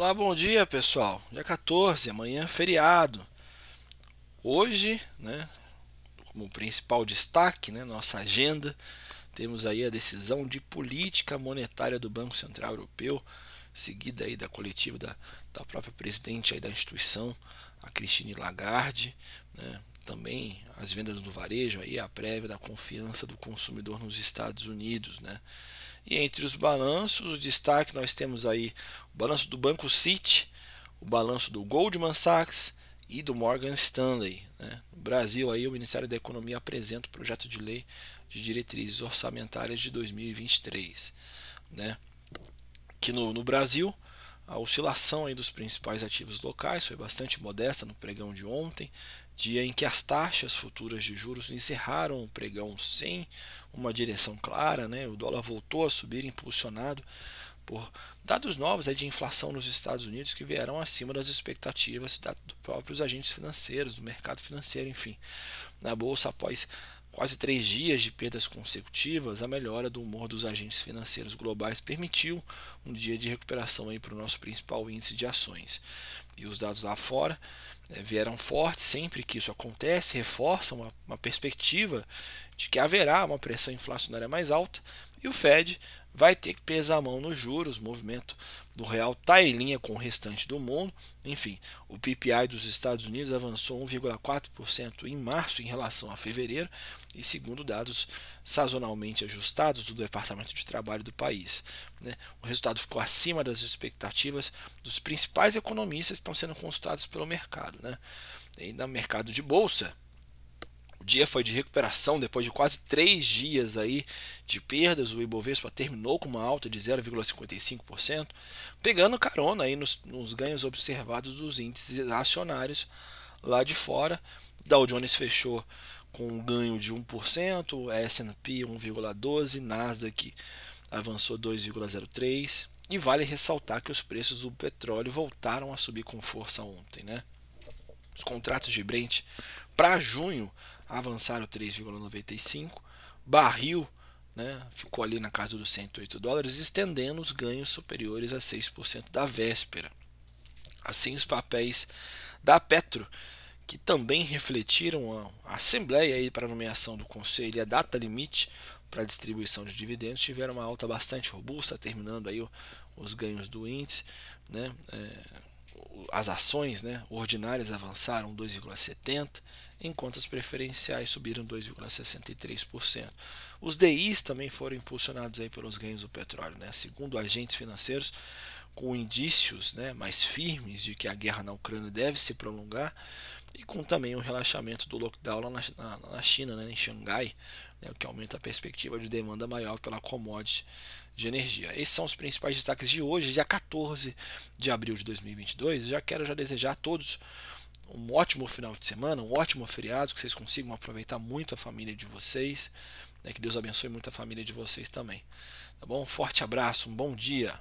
Olá, bom dia pessoal. Dia 14, amanhã feriado. Hoje, né, como principal destaque, né, nossa agenda, temos aí a decisão de política monetária do Banco Central Europeu, seguida aí da coletiva da, da própria presidente aí da instituição, a Christine Lagarde, né, também as vendas do varejo aí a prévia da confiança do consumidor nos Estados Unidos, né? E entre os balanços, o destaque nós temos aí o balanço do Banco City, o balanço do Goldman Sachs e do Morgan Stanley. Né? No Brasil, aí, o Ministério da Economia apresenta o projeto de lei de diretrizes orçamentárias de 2023. Né? Que no, no Brasil, a oscilação aí dos principais ativos locais foi bastante modesta no pregão de ontem, dia em que as taxas futuras de juros encerraram o pregão sem uma direção clara, né? o dólar voltou a subir impulsionado por dados novos de inflação nos Estados Unidos que vieram acima das expectativas dos próprios agentes financeiros, do mercado financeiro, enfim. Na bolsa, após quase três dias de perdas consecutivas, a melhora do humor dos agentes financeiros globais permitiu um dia de recuperação para o nosso principal índice de ações. E os dados lá fora né, vieram fortes, sempre que isso acontece, reforçam uma, uma perspectiva de que haverá uma pressão inflacionária mais alta e o Fed vai ter que pesar a mão nos juros, o movimento do real está em linha com o restante do mundo. Enfim, o PPI dos Estados Unidos avançou 1,4% em março em relação a fevereiro, e segundo dados sazonalmente ajustados do Departamento de Trabalho do país. Né? O resultado ficou acima das expectativas dos principais economistas estão sendo consultados pelo mercado. Né? E no mercado de bolsa, o dia foi de recuperação depois de quase três dias aí de perdas. O Ibovespa terminou com uma alta de 0,55%, pegando carona aí nos, nos ganhos observados dos índices acionários lá de fora. Dow Jones fechou com um ganho de 1%, S&P 1,12%, Nasdaq avançou 2,03%. E vale ressaltar que os preços do petróleo voltaram a subir com força ontem. Né? Os contratos de Brent para junho avançaram 3,95. Barril né, ficou ali na casa dos 108 dólares, estendendo os ganhos superiores a 6% da véspera. Assim, os papéis da Petro, que também refletiram a assembleia aí para a nomeação do conselho e a data limite para distribuição de dividendos, tiveram uma alta bastante robusta, terminando aí os ganhos do índice. Né, é, as ações né, ordinárias avançaram 2,70%, enquanto as preferenciais subiram 2,63%. Os DIs também foram impulsionados aí pelos ganhos do petróleo. Né? Segundo agentes financeiros, com indícios né, mais firmes de que a guerra na Ucrânia deve se prolongar e com também o relaxamento do lockdown lá na, na, na China, né, em Xangai, né, o que aumenta a perspectiva de demanda maior pela commodity de energia. Esses são os principais destaques de hoje, dia 14 de abril de 2022. Já quero já desejar a todos um ótimo final de semana, um ótimo feriado, que vocês consigam aproveitar muito a família de vocês, né, que Deus abençoe muito a família de vocês também. Tá bom? Um forte abraço, um bom dia.